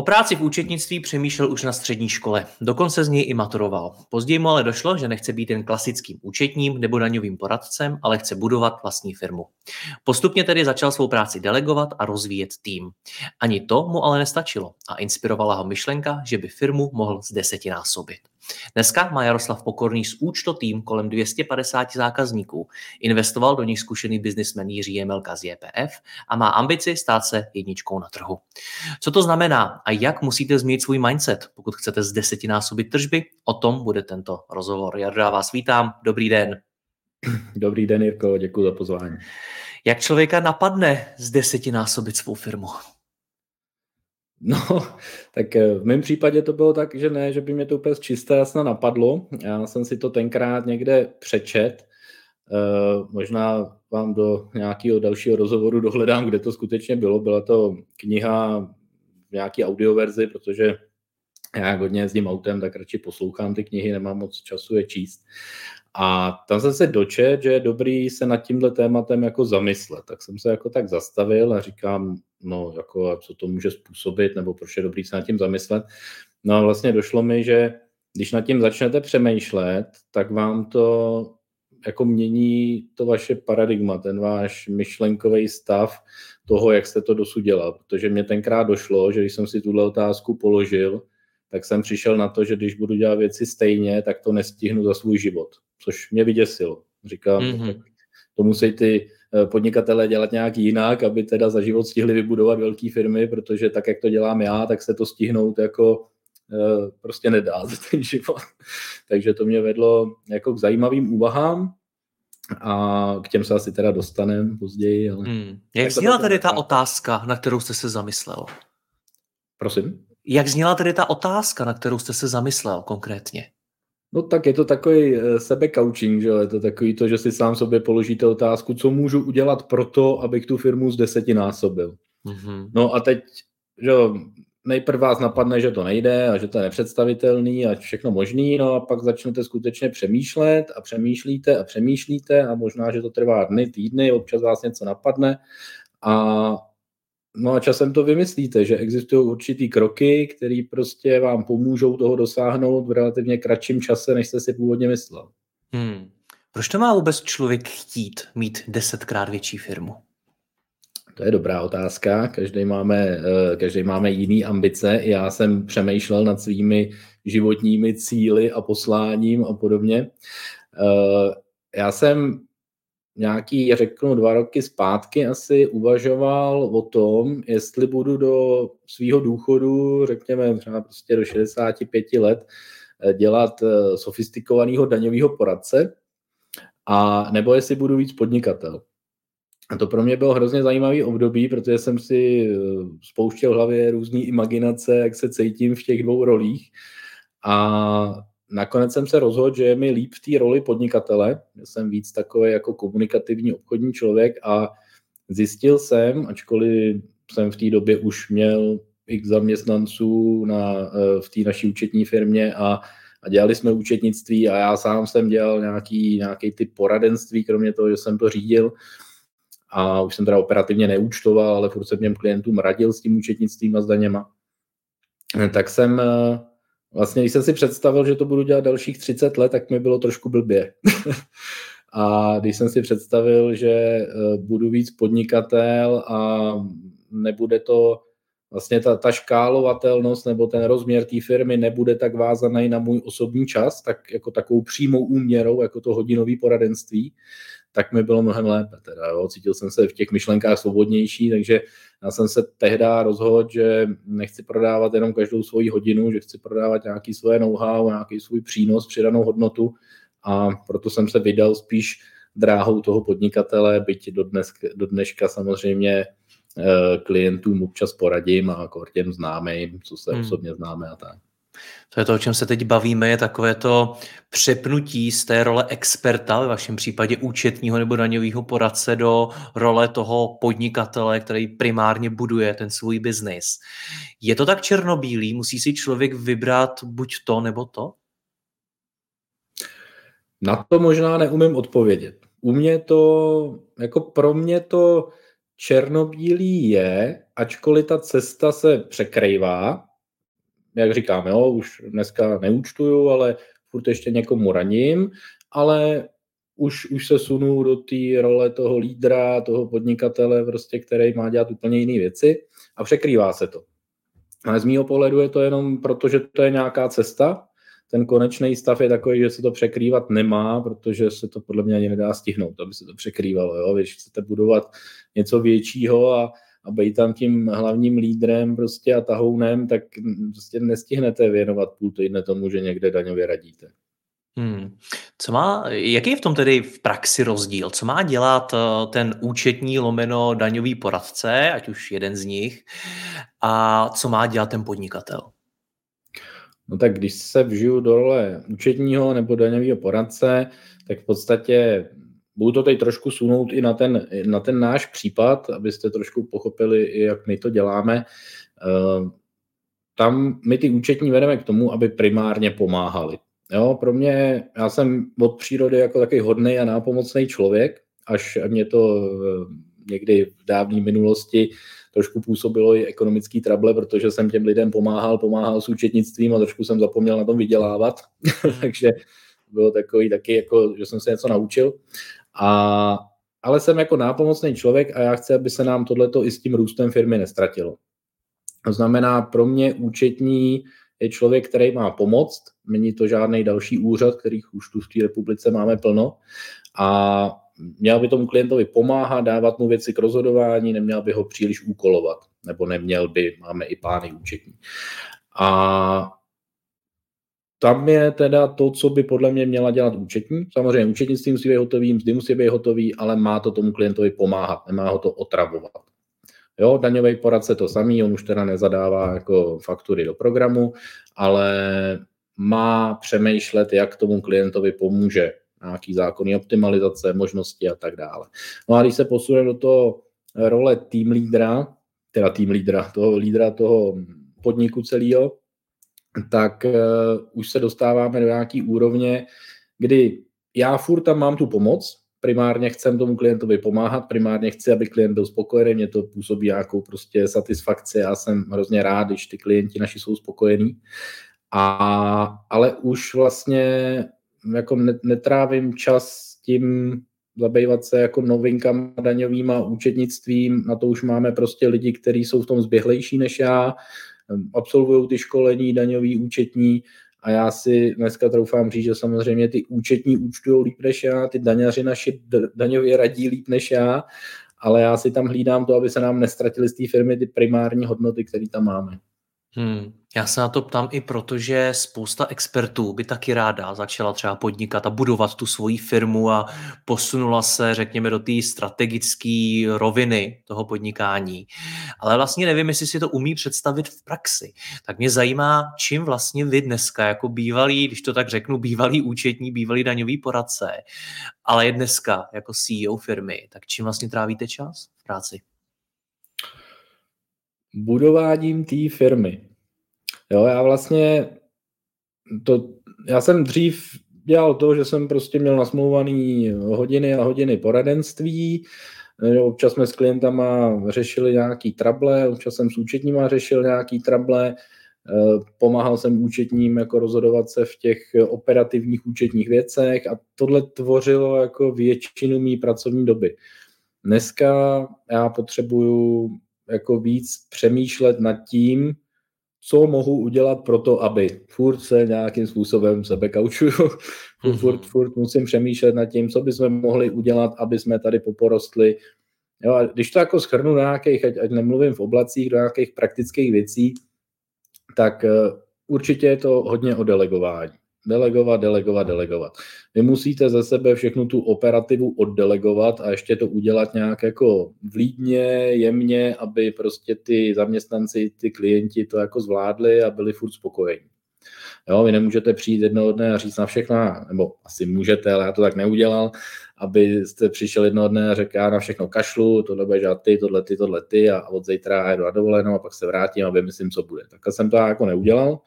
O práci v účetnictví přemýšlel už na střední škole, dokonce z něj i maturoval. Později mu ale došlo, že nechce být jen klasickým účetním nebo daňovým poradcem, ale chce budovat vlastní firmu. Postupně tedy začal svou práci delegovat a rozvíjet tým. Ani to mu ale nestačilo a inspirovala ho myšlenka, že by firmu mohl z desetinásobit. Dneska má Jaroslav Pokorný z účto tým kolem 250 zákazníků. Investoval do nich zkušený biznismen Jiří Jemelka z JPF a má ambici stát se jedničkou na trhu. Co to znamená a jak musíte změnit svůj mindset, pokud chcete z desetinásobit tržby? O tom bude tento rozhovor. Já vás vítám, dobrý den. Dobrý den, Jirko, děkuji za pozvání. Jak člověka napadne z desetinásobit svou firmu? No, tak eh, v mém případě to bylo tak, že ne, že by mě to úplně čisté jasno napadlo. Já jsem si to tenkrát někde přečet. Eh, možná vám do nějakého dalšího rozhovoru dohledám, kde to skutečně bylo. Byla to kniha v nějaký audioverzi, protože já hodně jezdím autem, tak radši poslouchám ty knihy, nemám moc času je číst. A tam jsem se dočet, že je dobrý se nad tímhle tématem jako zamyslet. Tak jsem se jako tak zastavil a říkám, no jako co to může způsobit, nebo proč je dobrý se nad tím zamyslet. No a vlastně došlo mi, že když nad tím začnete přemýšlet, tak vám to jako mění to vaše paradigma, ten váš myšlenkový stav toho, jak jste to dosud dělal. Protože mě tenkrát došlo, že když jsem si tuhle otázku položil, tak jsem přišel na to, že když budu dělat věci stejně, tak to nestihnu za svůj život, což mě vyděsilo. Říkám, mm-hmm. to musí ty eh, podnikatelé dělat nějak jinak, aby teda za život stihli vybudovat velké firmy, protože tak, jak to dělám já, tak se to stihnout jako eh, prostě nedá za ten život. Takže to mě vedlo jako k zajímavým úvahám a k těm se asi teda dostaneme později. Ale... Hmm. Jak zněla tedy ta otázka, na kterou jste se zamyslel? Prosím? Jak zněla tedy ta otázka, na kterou jste se zamyslel konkrétně? No tak je to takový eh, sebe-coaching, že je to takový to, že si sám sobě položíte otázku, co můžu udělat pro to, abych tu firmu z desetinásobil. Mm-hmm. No a teď, že nejprve vás napadne, že to nejde a že to je nepředstavitelný a všechno možný, no a pak začnete skutečně přemýšlet a přemýšlíte a přemýšlíte a možná, že to trvá dny, týdny, občas vás něco napadne a No a časem to vymyslíte, že existují určitý kroky, které prostě vám pomůžou toho dosáhnout v relativně kratším čase, než jste si původně myslel. Hmm. Proč to má vůbec člověk chtít mít desetkrát větší firmu? To je dobrá otázka. Každý máme, eh, každý máme jiný ambice. Já jsem přemýšlel nad svými životními cíly a posláním a podobně. Eh, já jsem nějaký, řeknu, dva roky zpátky asi uvažoval o tom, jestli budu do svého důchodu, řekněme třeba prostě do 65 let, eh, dělat eh, sofistikovaného daňového poradce, a nebo jestli budu víc podnikatel. A to pro mě bylo hrozně zajímavý období, protože jsem si eh, spouštěl v hlavě různé imaginace, jak se cítím v těch dvou rolích. A nakonec jsem se rozhodl, že je mi líp v té roli podnikatele, že jsem víc takový jako komunikativní obchodní člověk a zjistil jsem, ačkoliv jsem v té době už měl x zaměstnanců na, eh, v té naší účetní firmě a, a dělali jsme účetnictví a já sám jsem dělal nějaký, nějaký typ poradenství, kromě toho, že jsem to řídil a už jsem teda operativně neúčtoval, ale furt jsem těm klientům radil s tím účetnictvím a s daněma. Tak jsem eh, Vlastně, když jsem si představil, že to budu dělat dalších 30 let, tak mi bylo trošku blbě. a když jsem si představil, že eh, budu víc podnikatel a nebude to vlastně ta, ta škálovatelnost nebo ten rozměr té firmy nebude tak vázaný na můj osobní čas, tak jako takovou přímou úměrou, jako to hodinové poradenství, tak mi bylo mnohem lépe. Teda, jo. Cítil jsem se v těch myšlenkách svobodnější, takže já jsem se tehdy rozhodl, že nechci prodávat jenom každou svoji hodinu, že chci prodávat nějaký svoje know-how, nějaký svůj přínos, přidanou hodnotu a proto jsem se vydal spíš dráhou toho podnikatele, byť do, dnes, do dneška samozřejmě klientům občas poradím a jako těm známým, co se hmm. osobně známe a tak. To je to, o čem se teď bavíme, je takové to přepnutí z té role experta, ve vašem případě účetního nebo daňového poradce, do role toho podnikatele, který primárně buduje ten svůj biznis. Je to tak černobílý? Musí si člověk vybrat buď to nebo to? Na to možná neumím odpovědět. U mě to, jako pro mě to černobílý je, ačkoliv ta cesta se překrývá, jak říkám, jo, už dneska neúčtuju, ale furt ještě někomu raním, ale už, už se sunu do té role toho lídra, toho podnikatele, prostě, který má dělat úplně jiné věci a překrývá se to. Ale z mého pohledu je to jenom proto, že to je nějaká cesta. Ten konečný stav je takový, že se to překrývat nemá, protože se to podle mě ani nedá stihnout, aby se to překrývalo. Jo? Když chcete budovat něco většího a a být tam tím hlavním lídrem prostě a tahounem, tak prostě nestihnete věnovat půl týdne tomu, že někde daňově radíte. Hmm. Co má, jaký je v tom tedy v praxi rozdíl? Co má dělat eh, ten účetní lomeno daňový poradce, ať už jeden z nich, a co má dělat ten podnikatel? No tak když se vžiju do role účetního nebo daňového poradce, tak v podstatě Budu to teď trošku sunout i na ten, na ten náš případ, abyste trošku pochopili, jak my to děláme. Eh, tam my ty účetní vedeme k tomu, aby primárně pomáhali. Jo, pro mě, já jsem od přírody jako takový hodný a nápomocný člověk, až mě to eh, někdy v dávné minulosti trošku působilo i ekonomický trable, protože jsem těm lidem pomáhal, pomáhal s účetnictvím a trošku jsem zapomněl na tom vydělávat, takže bylo takový taky, jako, že jsem se něco naučil. A, ale jsem jako nápomocný člověk a já chci, aby se nám tohleto i s tím růstem firmy nestratilo. To znamená, pro mě účetní je člověk, který má pomoct, není to žádný další úřad, kterých už tu v té republice máme plno a měl by tomu klientovi pomáhat, dávat mu věci k rozhodování, neměl by ho příliš úkolovat, nebo neměl by, máme i pány účetní. A tam je teda to, co by podle mě měla dělat účetní. Samozřejmě účetnictví musí být hotový, mzdy musí být hotový, ale má to tomu klientovi pomáhat, nemá ho to otravovat. Jo, daňový poradce to samý, on už teda nezadává jako faktury do programu, ale má přemýšlet, jak tomu klientovi pomůže nějaký zákonní optimalizace, možnosti a tak dále. No a když se posune do toho role tým lídra, teda tým lídra, toho lídra toho podniku celého, tak uh, už se dostáváme do nějaký úrovně, kdy já furt tam mám tu pomoc, primárně chcem tomu klientovi pomáhat, primárně chci, aby klient byl spokojený, mě to působí nějakou prostě satisfakci, já jsem hrozně rád, když ty klienti naši jsou spokojení. A, ale už vlastně jako netrávím čas tím zabývat se jako novinkama daňovýma účetnictvím, na to už máme prostě lidi, kteří jsou v tom zběhlejší než já, absolvují ty školení daňový, účetní a já si dneska troufám říct, že samozřejmě ty účetní účtují líp než já, ty daňaři naši daňově radí líp než já, ale já si tam hlídám to, aby se nám nestratily z té firmy ty primární hodnoty, které tam máme. Hmm. Já se na to ptám i proto, že spousta expertů by taky ráda začala třeba podnikat a budovat tu svoji firmu a posunula se, řekněme, do té strategické roviny toho podnikání. Ale vlastně nevím, jestli si to umí představit v praxi. Tak mě zajímá, čím vlastně vy dneska, jako bývalý, když to tak řeknu, bývalý účetní, bývalý daňový poradce, ale je dneska jako CEO firmy, tak čím vlastně trávíte čas v práci? Budováním té firmy. Jo, já vlastně to, já jsem dřív dělal to, že jsem prostě měl nasmouvaný hodiny a hodiny poradenství, občas jsme s klientama řešili nějaký trable, občas jsem s účetníma řešil nějaký trable, pomáhal jsem účetním jako rozhodovat se v těch operativních účetních věcech a tohle tvořilo jako většinu mý pracovní doby. Dneska já potřebuju jako víc přemýšlet nad tím, co mohu udělat pro to, aby furt se nějakým způsobem sebe kaučuju, mm-hmm. furt, furt musím přemýšlet nad tím, co bychom mohli udělat, aby jsme tady poporostli. Jo, a když to jako schrnu do nějakých, ať, ať nemluvím v oblacích, do nějakých praktických věcí, tak uh, určitě je to hodně o delegování. Delegovat, delegovat, delegovat. Vy musíte ze sebe všechnu tu operativu oddelegovat a ještě to udělat nějak jako vlídně, jemně, aby prostě ty zaměstnanci, ty klienti to jako zvládli a byli furt spokojení. Jo, vy nemůžete přijít jednoho dne a říct na všechno, nebo asi můžete, ale já to tak neudělal, abyste přišel jednoho dne a řekl, já na všechno kašlu, tohle bude dělat ty, tohle ty, tohle ty a od zítra jdu na dovolenou a pak se vrátím a vymyslím, co bude. Tak jsem to jako neudělal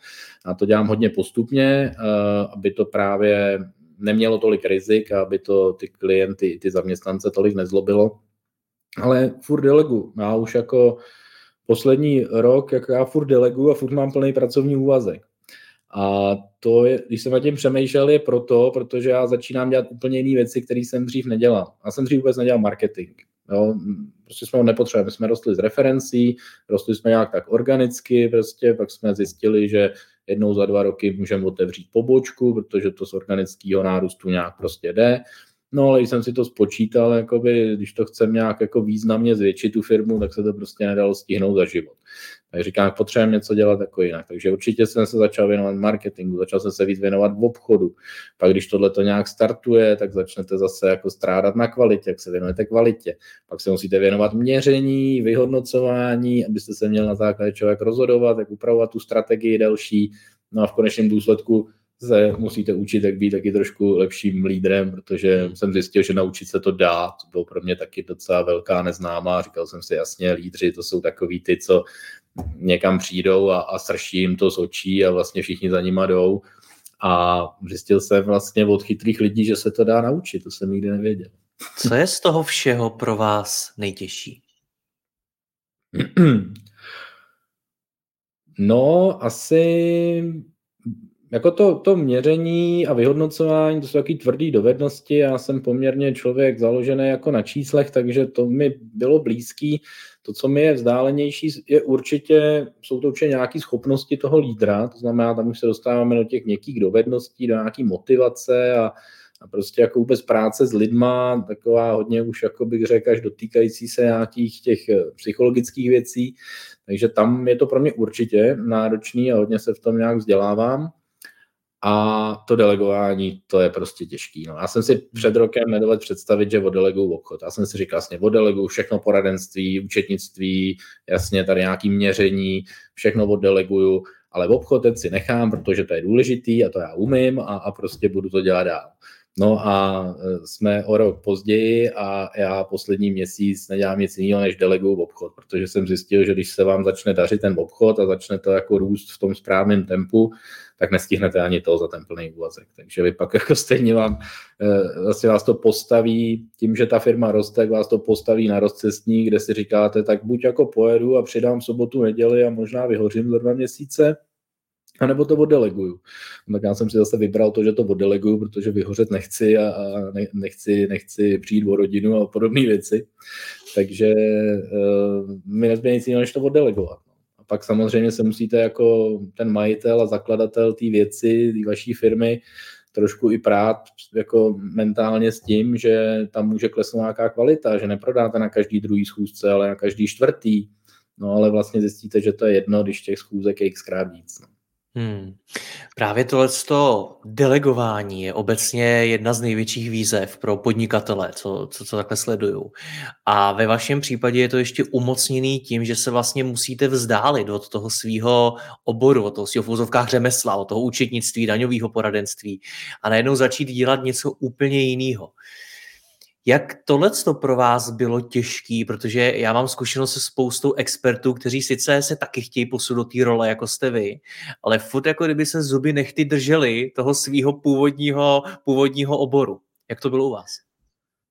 a to dělám hodně postupně, eh, aby to právě nemělo tolik rizik a aby to ty klienty, ty zaměstnance tolik nezlobilo. Ale furt delegu. Já už jako poslední rok, jak já furt delegu a furt mám plný pracovní úvazek. A to, je, když jsem nad tím přemýšlel, je proto, protože já začínám dělat úplně jiné věci, které jsem dřív nedělal. Já jsem dřív vůbec nedělal marketing. Jo? Prostě jsme ho nepotřebovali. My jsme rostli z referencí, rostli jsme nějak tak organicky, prostě, pak jsme zjistili, že jednou za dva roky můžeme otevřít pobočku, protože to z organického nárůstu nějak prostě jde. No ale když jsem si to spočítal, jakoby, když to chcem nějak jako významně zvětšit tu firmu, tak se to prostě nedalo stihnout za život. Tak říkám, potřebujeme něco dělat jako jinak. Takže určitě jsem se začal věnovat marketingu, začal jsem se víc věnovat v obchodu. Pak když tohle to nějak startuje, tak začnete zase jako strádat na kvalitě, jak se věnujete kvalitě. Pak se musíte věnovat měření, vyhodnocování, abyste se měl na základě člověk rozhodovat, jak upravovat tu strategii další. No a v konečném důsledku se musíte učit, jak být taky trošku lepším lídrem, protože jsem zjistil, že naučit se to dá. To bylo pro mě taky docela velká neznámá. Říkal jsem si jasně, lídři to jsou takový ty, co někam přijdou a, a srší jim to z očí a vlastně všichni za nima jdou. A zjistil jsem vlastně od chytrých lidí, že se to dá naučit. To jsem nikdy nevěděl. Co je z toho všeho pro vás nejtěžší? No, asi jako to, to měření a vyhodnocování, to jsou taky tvrdé dovednosti. Já jsem poměrně člověk založený jako na číslech, takže to mi bylo blízký. To, co mi je vzdálenější, je určitě, jsou to určitě nějaké schopnosti toho lídra, to znamená, tam už se dostáváme do těch měkkých dovedností, do nějaké motivace a, a prostě jako vůbec práce s lidma, taková hodně už, jako bych řekl, až dotýkající se nějakých těch eh, psychologických věcí, takže tam je to pro mě určitě náročný a hodně se v tom nějak vzdělávám. A to delegování, to je prostě těžký. No. Já jsem si před rokem nedovedl představit, že oddeleguju obchod. Já jsem si říkal, jasně, oddeleguju všechno poradenství, účetnictví, jasně, tady nějaký měření, všechno oddeleguju, ale v obchod si nechám, protože to je důležitý a to já umím a, a prostě budu to dělat dál. No a e, jsme o rok později a já poslední měsíc nedělám nic jiného, než deleguju obchod, protože jsem zjistil, že když se vám začne dařit ten obchod a začne to jako růst v tom správném tempu, tak nestihnete ani to za ten plný úvazek. Takže vy pak jako stejně vám, e, vlastně vás to postaví, tím, že ta firma roste, tak vás to postaví na rozcestní, kde si říkáte, tak buď jako pojedu a přidám sobotu, neděli a možná vyhořím za dva měsíce, a nebo to oddeleguju. No, tak já jsem si zase vybral to, že to oddeleguju, protože vyhořet nechci a, a nechci, nechci přijít o rodinu a podobné věci. Takže uh, mi nezbývá nic jiného, než to oddelegovat. Pak samozřejmě se musíte jako ten majitel a zakladatel té věci, té vaší firmy, trošku i prát jako mentálně s tím, že tam může klesnout nějaká kvalita, že neprodáte na každý druhý schůzce, ale na každý čtvrtý. No ale vlastně zjistíte, že to je jedno, když těch schůzek je xkrát víc. No. Hmm. Právě tohle delegování je obecně jedna z největších výzev pro podnikatele, co, co, co takhle sledují. A ve vašem případě je to ještě umocněný tím, že se vlastně musíte vzdálit od toho svého oboru, od toho svého v řemesla, od toho účetnictví, daňového poradenství a najednou začít dělat něco úplně jiného. Jak tohle to pro vás bylo těžký, protože já mám zkušenost se spoustou expertů, kteří sice se taky chtějí posunout té role, jako jste vy, ale furt jako kdyby se zuby nechty drželi toho svého původního, původního oboru. Jak to bylo u vás?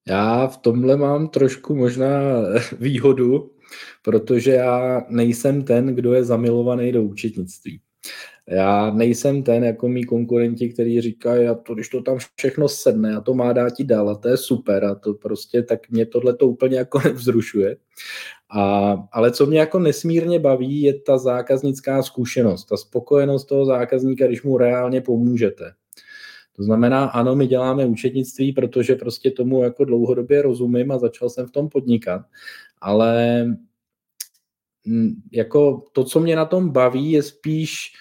Já v tomhle mám trošku možná výhodu, protože já nejsem ten, kdo je zamilovaný do účetnictví. Já nejsem ten jako mý konkurenti, který říkají, a to, když to tam všechno sedne a to má dát ti dál a to je super a to prostě, tak mě tohle to úplně jako nevzrušuje. A, ale co mě jako nesmírně baví, je ta zákaznická zkušenost, ta spokojenost toho zákazníka, když mu reálně pomůžete. To znamená, ano, my děláme účetnictví, protože prostě tomu jako dlouhodobě rozumím a začal jsem v tom podnikat, ale mm, jako to, co mě na tom baví, je spíš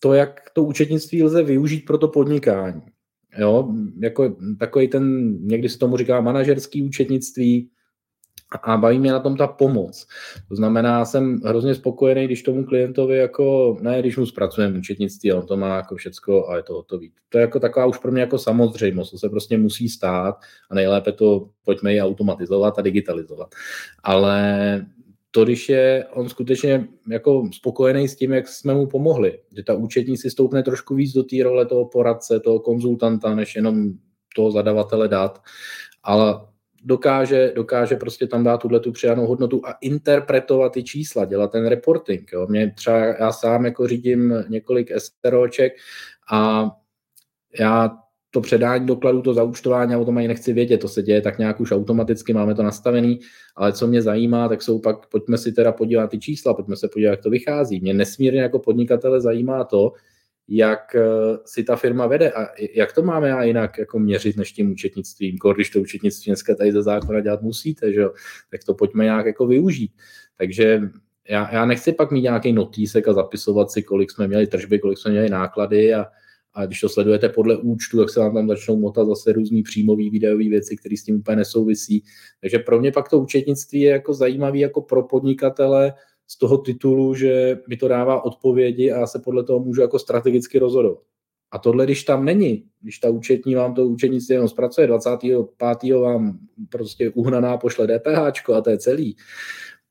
to, jak to účetnictví lze využít pro to podnikání. Jo, jako takový ten, někdy se tomu říká manažerský účetnictví, a baví mě na tom ta pomoc. To znamená, jsem hrozně spokojený, když tomu klientovi jako, ne, když mu zpracujeme účetnictví, on to má jako všecko a je to hotový. To je jako taková už pro mě jako samozřejmost, to se prostě musí stát a nejlépe to pojďme ji automatizovat a digitalizovat. Ale to, když je on skutečně jako spokojený s tím, jak jsme mu pomohli, že ta účetní si stoupne trošku víc do té role toho poradce, toho konzultanta, než jenom toho zadavatele dat, ale dokáže, dokáže prostě tam dát tuhle tu přidanou hodnotu a interpretovat ty čísla, dělat ten reporting. Jo. Mě třeba, já sám jako řídím několik SROček a já to předání dokladů, to zaučtování, já o tom ani nechci vědět, to se děje tak nějak už automaticky, máme to nastavený, ale co mě zajímá, tak jsou pak, pojďme si teda podívat ty čísla, pojďme se podívat, jak to vychází. Mě nesmírně jako podnikatele zajímá to, jak eh, si ta firma vede a jak to máme já jinak jako měřit než tím účetnictvím, když to účetnictví dneska tady ze zákona dělat musíte, že jo? tak to pojďme nějak jako využít. Takže já, já nechci pak mít nějaký notýsek a zapisovat si, kolik jsme měli tržby, kolik jsme měli náklady a, a když to sledujete podle účtu, tak se vám tam začnou motat zase různý příjmový videové věci, které s tím úplně nesouvisí. Takže pro mě pak to účetnictví je jako zajímavý jako pro podnikatele, z toho titulu, že mi to dává odpovědi a já se podle toho můžu jako strategicky rozhodovat. A tohle, když tam není, když ta účetní vám to účetnictví jenom zpracuje, 25. vám prostě uhnaná pošle DPH a to je celý,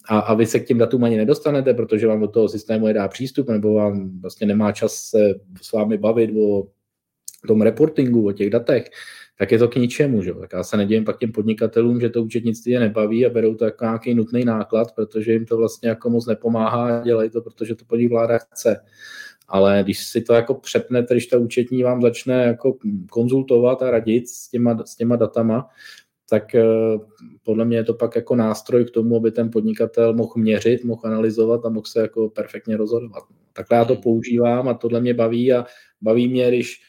a, a vy se k těm datům ani nedostanete, protože vám do toho systému je dá přístup, nebo vám vlastně nemá čas se s vámi bavit o tom reportingu, o těch datech, tak je to k ničemu. Že? Tak já se nedivím pak těm podnikatelům, že to účetnictví je nebaví a berou to jako nějaký nutný náklad, protože jim to vlastně jako moc nepomáhá a dělají to, protože to po nich vláda chce. Ale když si to jako přepnete, když ta účetní vám začne jako konzultovat a radit s těma, s těma datama, tak eh, podle mě je to pak jako nástroj k tomu, aby ten podnikatel mohl měřit, mohl analyzovat a mohl se jako perfektně rozhodovat. Takhle já to hmm. používám a tohle mě baví a baví mě, když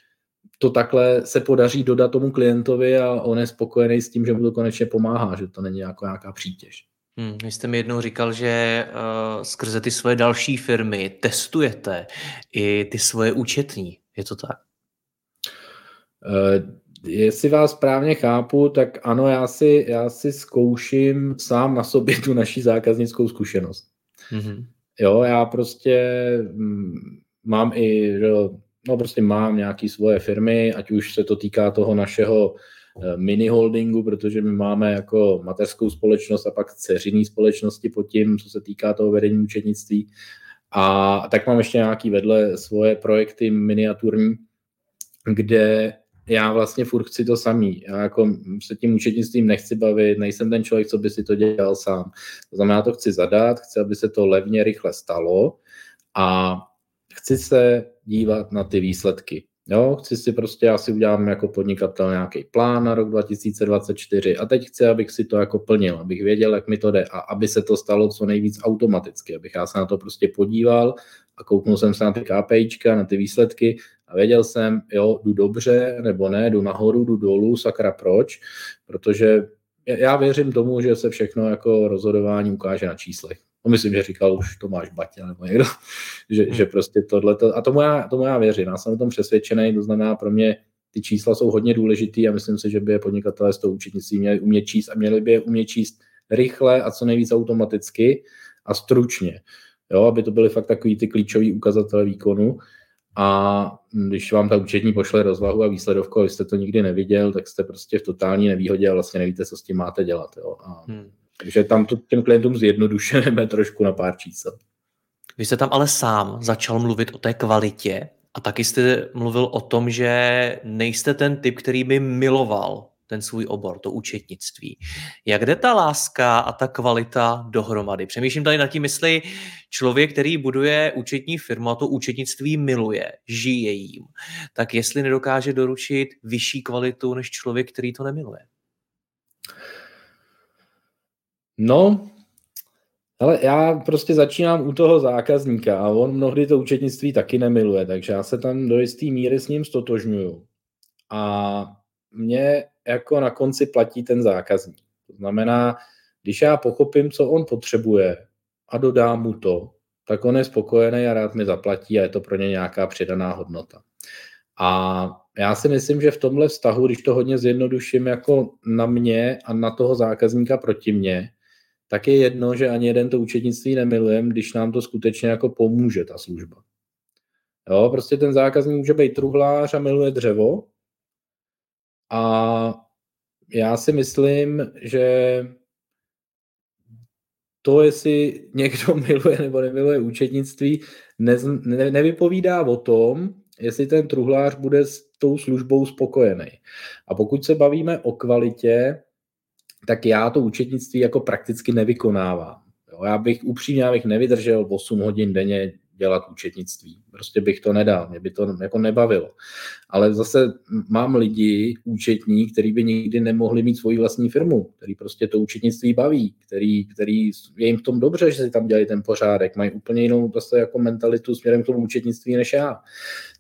to takhle se podaří dodat tomu klientovi a on je spokojený s tím, že mu to konečně pomáhá, že to není jako nějaká přítěž. Hmm, vy jste mi jednou říkal, že uh, skrze ty svoje další firmy testujete i ty svoje účetní. Je to tak? Uh, jestli vás správně chápu, tak ano, já si, já si zkouším sám na sobě tu naší zákaznickou zkušenost. Mm-hmm. Jo, já prostě mm, mám i že, no prostě mám nějaké svoje firmy, ať už se to týká toho našeho eh, mini holdingu, protože my máme jako mateřskou společnost a pak dceřiný společnosti pod tím, co se týká toho vedení účetnictví. A tak mám ještě nějaký vedle svoje projekty miniaturní, kde já vlastně furt chci to samý. Já jako se tím účetnictvím nechci bavit, nejsem ten člověk, co by si to dělal sám. To znamená, to chci zadat, chci, aby se to levně, rychle stalo a chci se dívat na ty výsledky. Jo, chci si prostě, já si udělám jako podnikatel nějaký plán na rok 2024 a teď chci, abych si to jako plnil, abych věděl, jak mi to jde a aby se to stalo co nejvíc automaticky, abych já se na to prostě podíval a kouknul jsem se na ty KPIčka, na ty výsledky a věděl jsem, jo, jdu dobře nebo ne, jdu nahoru, jdu dolů, sakra proč, protože já věřím tomu, že se všechno jako rozhodování ukáže na číslech. No myslím, že říkal už Tomáš Baťa nebo někdo, že, hmm. že prostě tohle, a tomu já, tomu já věřím, já jsem o tom přesvědčený, to znamená pro mě ty čísla jsou hodně důležitý a myslím si, že by je podnikatelé z toho účetnictví měli umět číst a měli by je umět číst rychle a co nejvíc automaticky a stručně, jo, aby to byly fakt takový ty klíčový ukazatele výkonu a když vám ta účetní pošle rozvahu a výsledovku, a vy jste to nikdy neviděl, tak jste prostě v totální nevýhodě a vlastně nevíte, co s tím máte dělat. Jo. A hmm. Takže tam to těm klientům zjednodušujeme trošku na pár čísel. Vy jste tam ale sám začal mluvit o té kvalitě a taky jste mluvil o tom, že nejste ten typ, který by miloval ten svůj obor, to účetnictví. Jak jde ta láska a ta kvalita dohromady? Přemýšlím tady nad tím, jestli člověk, který buduje účetní firmu a to účetnictví miluje, žije jím, tak jestli nedokáže doručit vyšší kvalitu než člověk, který to nemiluje. No, Ale já prostě začínám u toho zákazníka a on mnohdy to účetnictví taky nemiluje, takže já se tam do jisté míry s ním stotožňuju. A mě jako na konci platí ten zákazník. To znamená, když já pochopím, co on potřebuje a dodám mu to, tak on je spokojený a rád mi zaplatí a je to pro ně nějaká přidaná hodnota. A já si myslím, že v tomhle vztahu, když to hodně zjednoduším jako na mě a na toho zákazníka proti mně, tak je jedno, že ani jeden to účetnictví nemilujeme, když nám to skutečně jako pomůže, ta služba. Jo, prostě ten zákazník může být truhlář a miluje dřevo a já si myslím, že to, jestli někdo miluje nebo nemiluje účetnictví, ne, ne, nevypovídá o tom, jestli ten truhlář bude s tou službou spokojený. A pokud se bavíme o kvalitě, tak já to účetnictví jako prakticky nevykonávám. Jo, já bych upřímně já bych nevydržel 8 hodin denně dělat účetnictví. Prostě bych to nedal, mě by to jako nebavilo. Ale zase mám lidi, účetní, který by nikdy nemohli mít svoji vlastní firmu, který prostě to účetnictví baví, který, který je jim v tom dobře, že si tam dělají ten pořádek, mají úplně jinou zase jako mentalitu směrem k tomu účetnictví než já.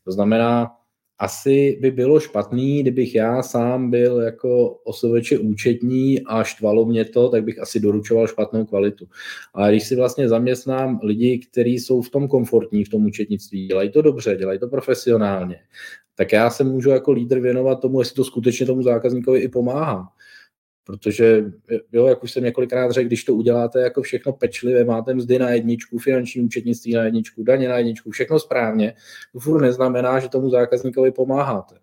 To znamená, asi by bylo špatný, kdybych já sám byl jako osobeče účetní a štvalo mě to, tak bych asi doručoval špatnou kvalitu. A když si vlastně zaměstnám lidi, kteří jsou v tom komfortní, v tom účetnictví, dělají to dobře, dělají to profesionálně, tak já se můžu jako lídr věnovat tomu, jestli to skutečně tomu zákazníkovi i pomáhá. Protože, jo, jak už jsem několikrát řekl, když to uděláte jako všechno pečlivě, máte mzdy na jedničku, finanční účetnictví na jedničku, daně na jedničku, všechno správně, to furt neznamená, že tomu zákazníkovi pomáháte.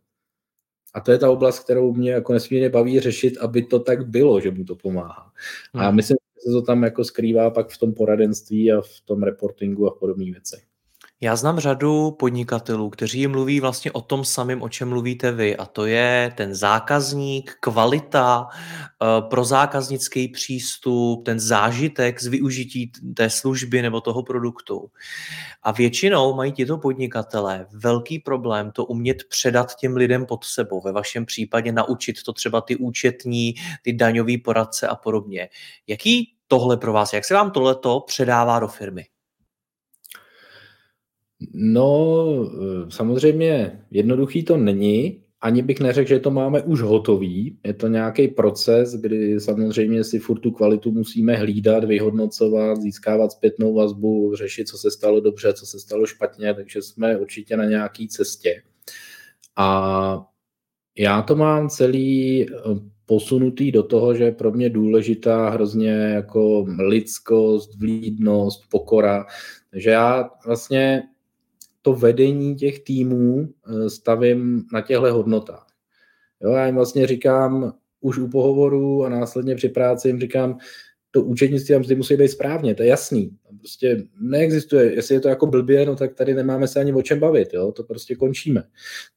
A to je ta oblast, kterou mě jako nesmírně baví řešit, aby to tak bylo, že mu to pomáhá. A hmm. myslím, že se to tam jako skrývá pak v tom poradenství a v tom reportingu a podobných věcech. Já znám řadu podnikatelů, kteří mluví vlastně o tom samém, o čem mluvíte vy, a to je ten zákazník, kvalita, eh, pro zákaznický přístup, ten zážitek z využití té služby nebo toho produktu. A většinou mají tito podnikatelé velký problém to umět předat těm lidem pod sebou. Ve vašem případě naučit to třeba ty účetní, ty daňový poradce a podobně. Jaký tohle pro vás, jak se vám tohleto předává do firmy? No, eh, samozřejmě jednoduchý to není, ani bych neřekl, že to máme už hotový. Je to nějaký proces, kdy samozřejmě si furt tu kvalitu musíme hlídat, vyhodnocovat, získávat zpětnou vazbu, řešit, co se stalo dobře, co se stalo špatně, takže jsme určitě na nějaké cestě. A já to mám celý eh, posunutý do toho, že je pro mě důležitá hrozně jako lidskost, vlídnost, pokora. Takže já vlastně to vedení těch týmů eh, stavím na těchto hodnotách. Jo, já jim vlastně říkám už u pohovoru a následně při práci jim říkám, to účetnictví tam musí být správně, to je jasný. Prostě neexistuje, jestli je to jako blbě, no tak tady nemáme se ani o čem bavit, jo? to prostě končíme.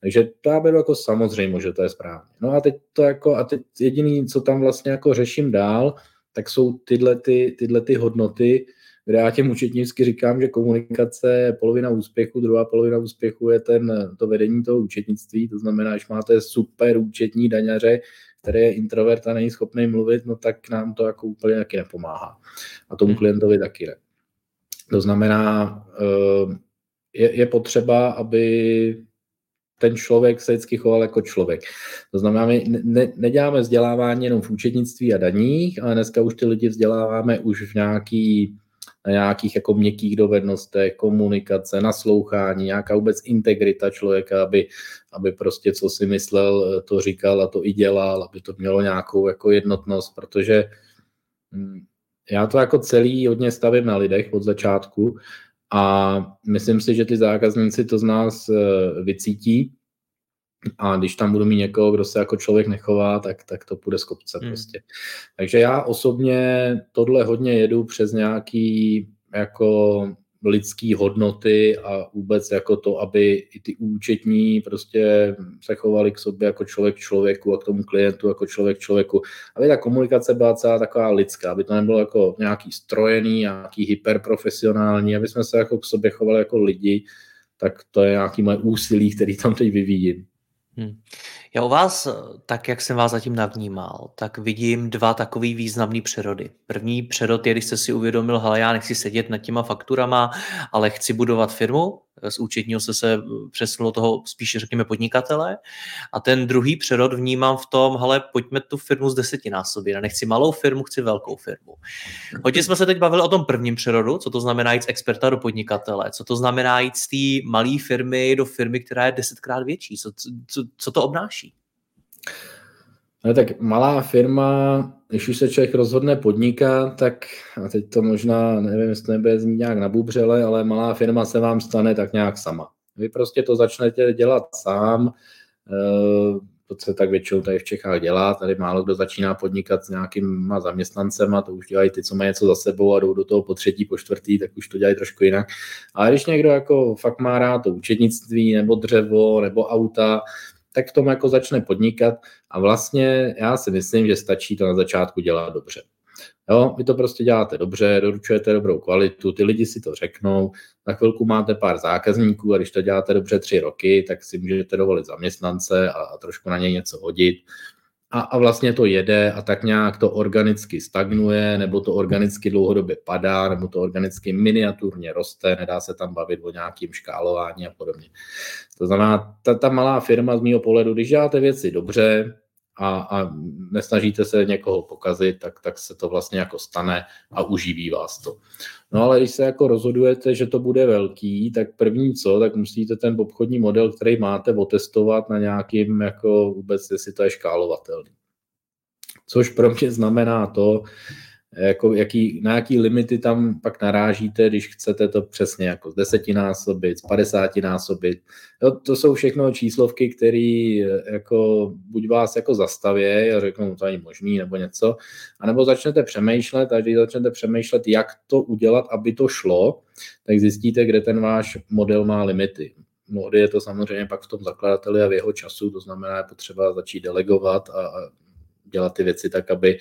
Takže to já beru jako samozřejmě, že to je správně. No a teď to jako, a teď jediný, co tam vlastně jako řeším dál, tak jsou tyhle ty, tyhle ty hodnoty, kde já těm účetnicky říkám, že komunikace je polovina úspěchu, druhá polovina úspěchu je ten, to vedení toho účetnictví, to znamená, že máte super účetní daňaře, který je introvert a není schopný mluvit, no tak nám to jako úplně taky nepomáhá. A tomu hmm. klientovi taky ne. To znamená, eh, je, je potřeba, aby ten člověk se vždycky choval jako člověk. To znamená, my ne, neděláme vzdělávání jenom v účetnictví a daních, ale dneska už ty lidi vzděláváme už v nějaký na nějakých jako měkkých dovednostech, komunikace, naslouchání, nějaká vůbec integrita člověka, aby, aby prostě co si myslel, to říkal a to i dělal, aby to mělo nějakou jako jednotnost, protože hm, já to jako celý hodně stavím na lidech od začátku a myslím si, že ty zákazníci to z nás eh, vycítí a když tam budu mít někoho, kdo se jako člověk nechová, tak, tak to půjde z kopce hmm. prostě. Takže já osobně tohle hodně jedu přes nějaký jako lidský hodnoty a vůbec jako to, aby i ty účetní prostě se chovali k sobě jako člověk člověku a k tomu klientu jako člověk člověku. Aby ta komunikace byla celá taková lidská, aby to nebylo jako nějaký strojený, nějaký hyperprofesionální, aby jsme se jako k sobě chovali jako lidi, tak to je nějaký moje úsilí, který tam teď vyvíjím. Hmm. Já u vás, tak jak jsem vás zatím navnímal, tak vidím dva takový významný přerody. První přerod je, když jste si uvědomil, hele, já nechci sedět nad těma fakturama, ale chci budovat firmu, z účetního se se přesunulo toho spíše, řekněme, podnikatele. A ten druhý přerod vnímám v tom, hele, pojďme tu firmu z desetinásobit. Já nechci malou firmu, chci velkou firmu. Hodně jsme se teď bavili o tom prvním přerodu, co to znamená jít z experta do podnikatele, co to znamená jít z té malé firmy do firmy, která je desetkrát větší. Co, co, co to obnáší? No, tak malá firma, když už se člověk rozhodne podnikat, tak a teď to možná, nevím, jestli to nebude znít nějak na bubřele, ale malá firma se vám stane tak nějak sama. Vy prostě to začnete dělat sám, eh, to se tak většinou tady v Čechách dělá, tady málo kdo začíná podnikat s nějakýma zaměstnancema, to už dělají ty, co mají něco za sebou a jdou do toho po třetí, po čtvrtý, tak už to dělají trošku jinak. Ale když někdo jako fakt má rád to učednictví, nebo dřevo, nebo auta, tak v tom jako začne podnikat a vlastně já si myslím, že stačí to na začátku dělat dobře. Jo, vy to prostě děláte dobře, doručujete dobrou kvalitu, ty lidi si to řeknou, na chvilku máte pár zákazníků a když to děláte dobře tři roky, tak si můžete dovolit zaměstnance a, a trošku na něj něco hodit a, a vlastně to jede a tak nějak to organicky stagnuje, nebo to organicky dlouhodobě padá, nebo to organicky miniaturně roste, nedá se tam bavit o nějakým škálování a podobně. To znamená, ta, ta malá firma z mého pohledu, když děláte věci dobře, a, a nesnažíte se někoho pokazit, tak, tak se to vlastně jako stane a uživí vás to. No ale když se jako rozhodujete, že to bude velký, tak první co, tak musíte ten obchodní model, který máte, otestovat na nějakým jako vůbec, jestli to je škálovatelný. Což pro mě znamená to, jako jaký, na jaký limity tam pak narážíte, když chcete to přesně jako z desetinásobit, z padesátinásobit. Jo, to jsou všechno číslovky, které jako buď vás jako zastaví a řeknou, to není možný nebo něco, anebo začnete přemýšlet a když začnete přemýšlet, jak to udělat, aby to šlo, tak zjistíte, kde ten váš model má limity. Mnohdy je to samozřejmě pak v tom zakladateli a v jeho času, to znamená, je potřeba začít delegovat a, a dělat ty věci tak, aby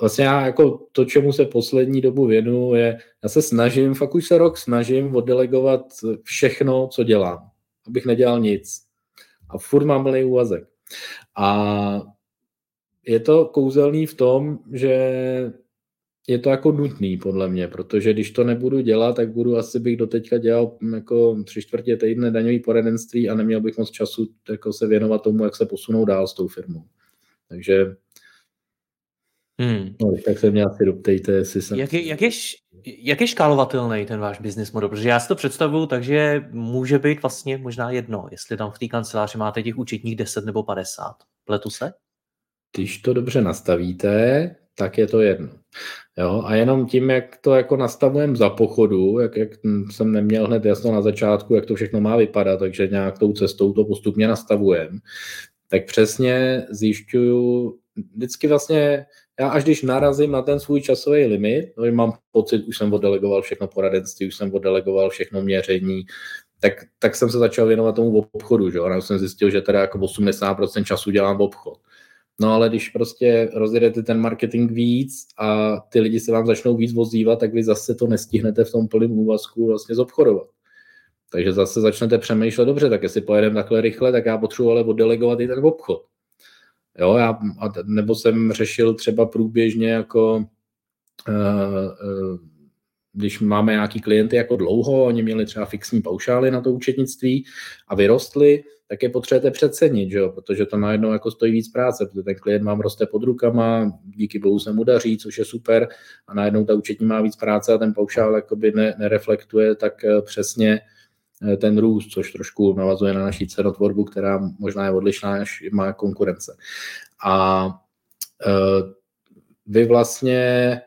vlastně já jako to, čemu se poslední dobu věnu, je, já se snažím, fakt už se rok snažím oddelegovat všechno, co dělám, abych nedělal nic. A furt mám plný úvazek. A je to kouzelný v tom, že je to jako nutný podle mě, protože když to nebudu dělat, tak budu asi bych doteďka dělal jako tři čtvrtě týdne daňový poradenství a neměl bych moc času jako se věnovat tomu, jak se posunou dál s tou firmou. Takže Hmm. No, tak se mě asi doptejte, jestli jsem... Jak je, jak, je, jak je škálovatelný ten váš business model? Protože já si to představuju, takže může být vlastně možná jedno, jestli tam v té kanceláři máte těch účetních 10 nebo 50. Pletu se? Když to dobře nastavíte, tak je to jedno. Jo, a jenom tím, jak to jako nastavujeme za pochodu, jak, jak jsem neměl hned jasno na začátku, jak to všechno má vypadat, takže nějak tou cestou to postupně nastavujeme, tak přesně zjišťuju, vždycky vlastně já až když narazím na ten svůj časový limit, no, mám pocit, už jsem oddelegoval všechno poradenství, už jsem oddelegoval všechno měření, tak, tak jsem se začal věnovat tomu obchodu, že? A jsem zjistil, že teda jako 80% času dělám obchod. No ale když prostě rozjedete ten marketing víc a ty lidi se vám začnou víc vozívat, tak vy zase to nestihnete v tom plném úvazku vlastně zobchodovat. Takže zase začnete přemýšlet, dobře, tak jestli pojedeme takhle rychle, tak já potřebuji ale oddelegovat i ten obchod. Jo, já, nebo jsem řešil třeba průběžně jako uh, uh, když máme nějaký klienty jako dlouho, oni měli třeba fixní paušály na to účetnictví a vyrostly, tak je potřebujete přecenit, že jo? protože to najednou jako stojí víc práce, protože ten klient vám roste pod rukama, díky bohu se mu daří, což je super, a najednou ta účetní má víc práce a ten paušál jakoby ne, nereflektuje tak přesně Eh, ten růst, což trošku navazuje na naší cenotvorbu, která možná je odlišná, než má konkurence. A eh, vy vlastně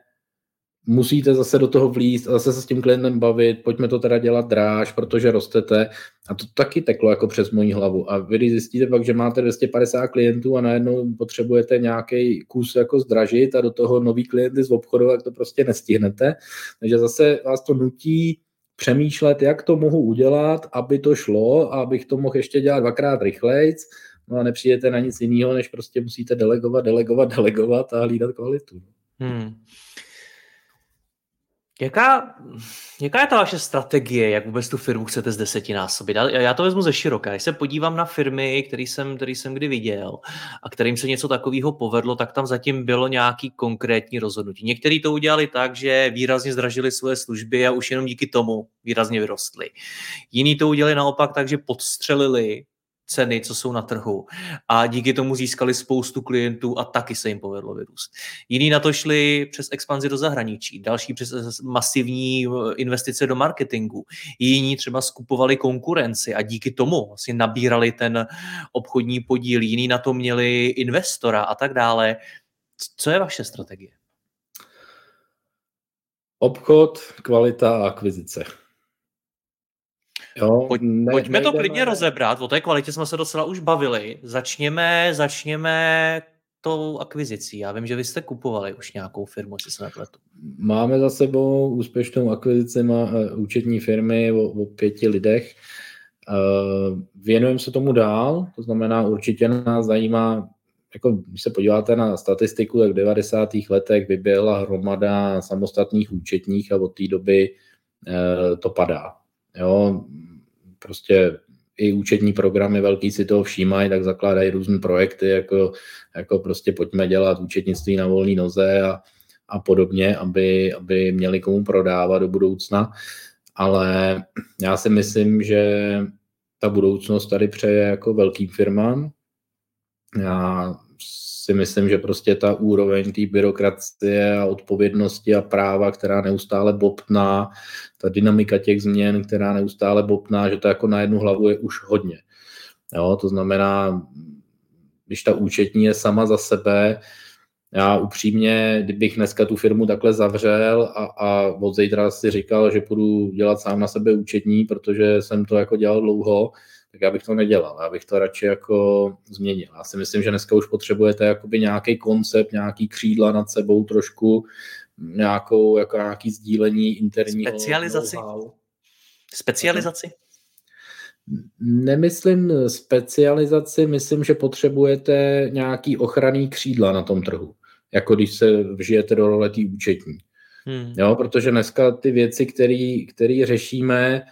musíte zase do toho vlízt a zase se s tím klientem bavit, pojďme to teda dělat dráž, protože rostete. A to taky teklo jako přes moji hlavu. A vy když zjistíte pak, že máte 250 klientů a najednou potřebujete nějaký kus jako zdražit a do toho nový klienty z obchodu, tak to prostě nestihnete. Takže zase vás to nutí přemýšlet, jak to mohu udělat, aby to šlo a abych to mohl ještě dělat dvakrát rychleji. No a nepřijdete na nic jiného, než prostě musíte delegovat, delegovat, delegovat a hlídat kvalitu. Hmm. Jaká, jaká je ta vaše strategie, jak vůbec tu firmu chcete z desetinásobit? Já to vezmu ze široka. Když se podívám na firmy, který jsem, který jsem kdy viděl a kterým se něco takového povedlo, tak tam zatím bylo nějaký konkrétní rozhodnutí. Někteří to udělali tak, že výrazně zdražili svoje služby a už jenom díky tomu výrazně vyrostly. Jiní to udělali naopak tak, že podstřelili ceny, co jsou na trhu a díky tomu získali spoustu klientů a taky se jim povedlo vyrůst. Jiní na to šli přes expanzi do zahraničí, další přes masivní eh, investice do marketingu, jiní třeba skupovali konkurenci a díky tomu vlastně nabírali ten obchodní podíl, jiní na to měli investora a tak dále. Co je vaše strategie? Obchod, kvalita a akvizice. Jo, Pojď, ne, pojďme nejdeme... to klidně rozebrat, o té kvalitě jsme se docela už bavili. Začněme, začněme tou akvizicí. Já vím, že vy jste kupovali už nějakou firmu, jestli se nepletu. Máme za sebou úspěšnou akvizici má, uh, účetní firmy o, o pěti lidech. Uh, věnujeme se tomu dál, to znamená určitě nás zajímá, jako když se podíváte na statistiku, tak v 90. letech by byla hromada samostatných účetních a od té doby uh, to padá. Jo, prostě i účetní programy velký si toho všímají, tak zakládají různé projekty, jako, jako prostě pojďme dělat účetnictví na volné noze a, a podobně, aby, aby měli komu prodávat do budoucna. Ale já si myslím, že ta budoucnost tady přeje jako velkým firmám. Já si myslím, že prostě ta úroveň té byrokracie a odpovědnosti a práva, která neustále bobtná, ta dynamika těch změn, která neustále bobtná, že to jako na jednu hlavu je už hodně. Jo, to znamená, když ta účetní je sama za sebe, já upřímně, kdybych dneska tu firmu takhle zavřel a, a od zítra si říkal, že půjdu dělat sám na sebe účetní, protože jsem to jako dělal dlouho, tak já bych to nedělal, já bych to radši jako změnil. Já si myslím, že dneska už potřebujete jakoby nějaký koncept, nějaký křídla nad sebou trošku, nějakou, jako nějaký sdílení interního Specializaci? Specializaci? Nemyslím specializaci, myslím, že potřebujete nějaký ochranný křídla na tom trhu, jako když se vžijete do role té účetní. Hmm. Jo, protože dneska ty věci, které řešíme,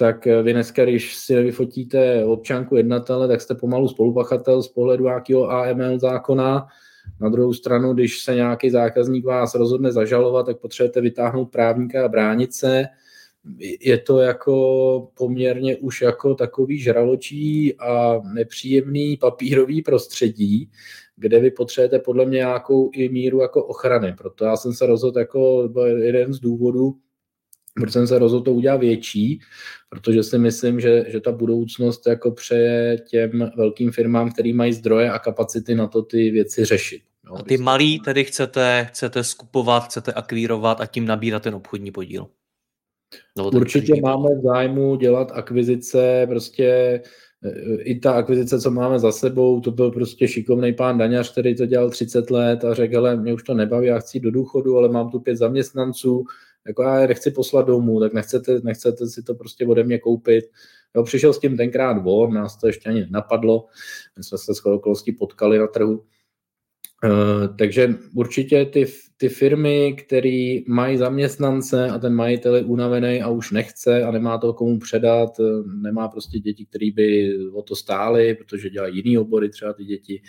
tak eh, vy dneska, když si nevyfotíte občanku jednatele, tak jste pomalu spolupachatel z pohledu nějakého AML zákona. Na druhou stranu, když se nějaký zákazník vás rozhodne zažalovat, tak potřebujete vytáhnout právníka a bránit se. Je to jako poměrně už jako takový žraločí a nepříjemný papírový prostředí, kde vy potřebujete podle mě nějakou i míru jako ochrany. Proto já jsem se rozhodl jako jeden z důvodů, proč jsem se rozhodl to udělat větší, protože si myslím, že, že ta budoucnost jako přeje těm velkým firmám, který mají zdroje a kapacity na to ty věci řešit. No, a ty malý tedy chcete, chcete skupovat, chcete akvírovat a tím nabírat ten obchodní podíl. No, Určitě podíl. máme v zájmu dělat akvizice, prostě e, i ta akvizice, co máme za sebou, to byl prostě šikovný pán Daňař, který to dělal 30 let a řekl, ale mě už to nebaví, já chci do důchodu, ale mám tu pět zaměstnanců, jako já je nechci poslat domů, tak nechcete, nechcete si to prostě ode mě koupit. Jo, přišel s tím tenkrát von, nás to ještě ani napadlo, my jsme se s potkali na trhu. Uh, takže určitě ty, ty firmy, které mají zaměstnance a ten majitel je unavený a už nechce a nemá to komu předat, eh, nemá prostě děti, které by o to stály, protože dělají jiný obory třeba ty děti,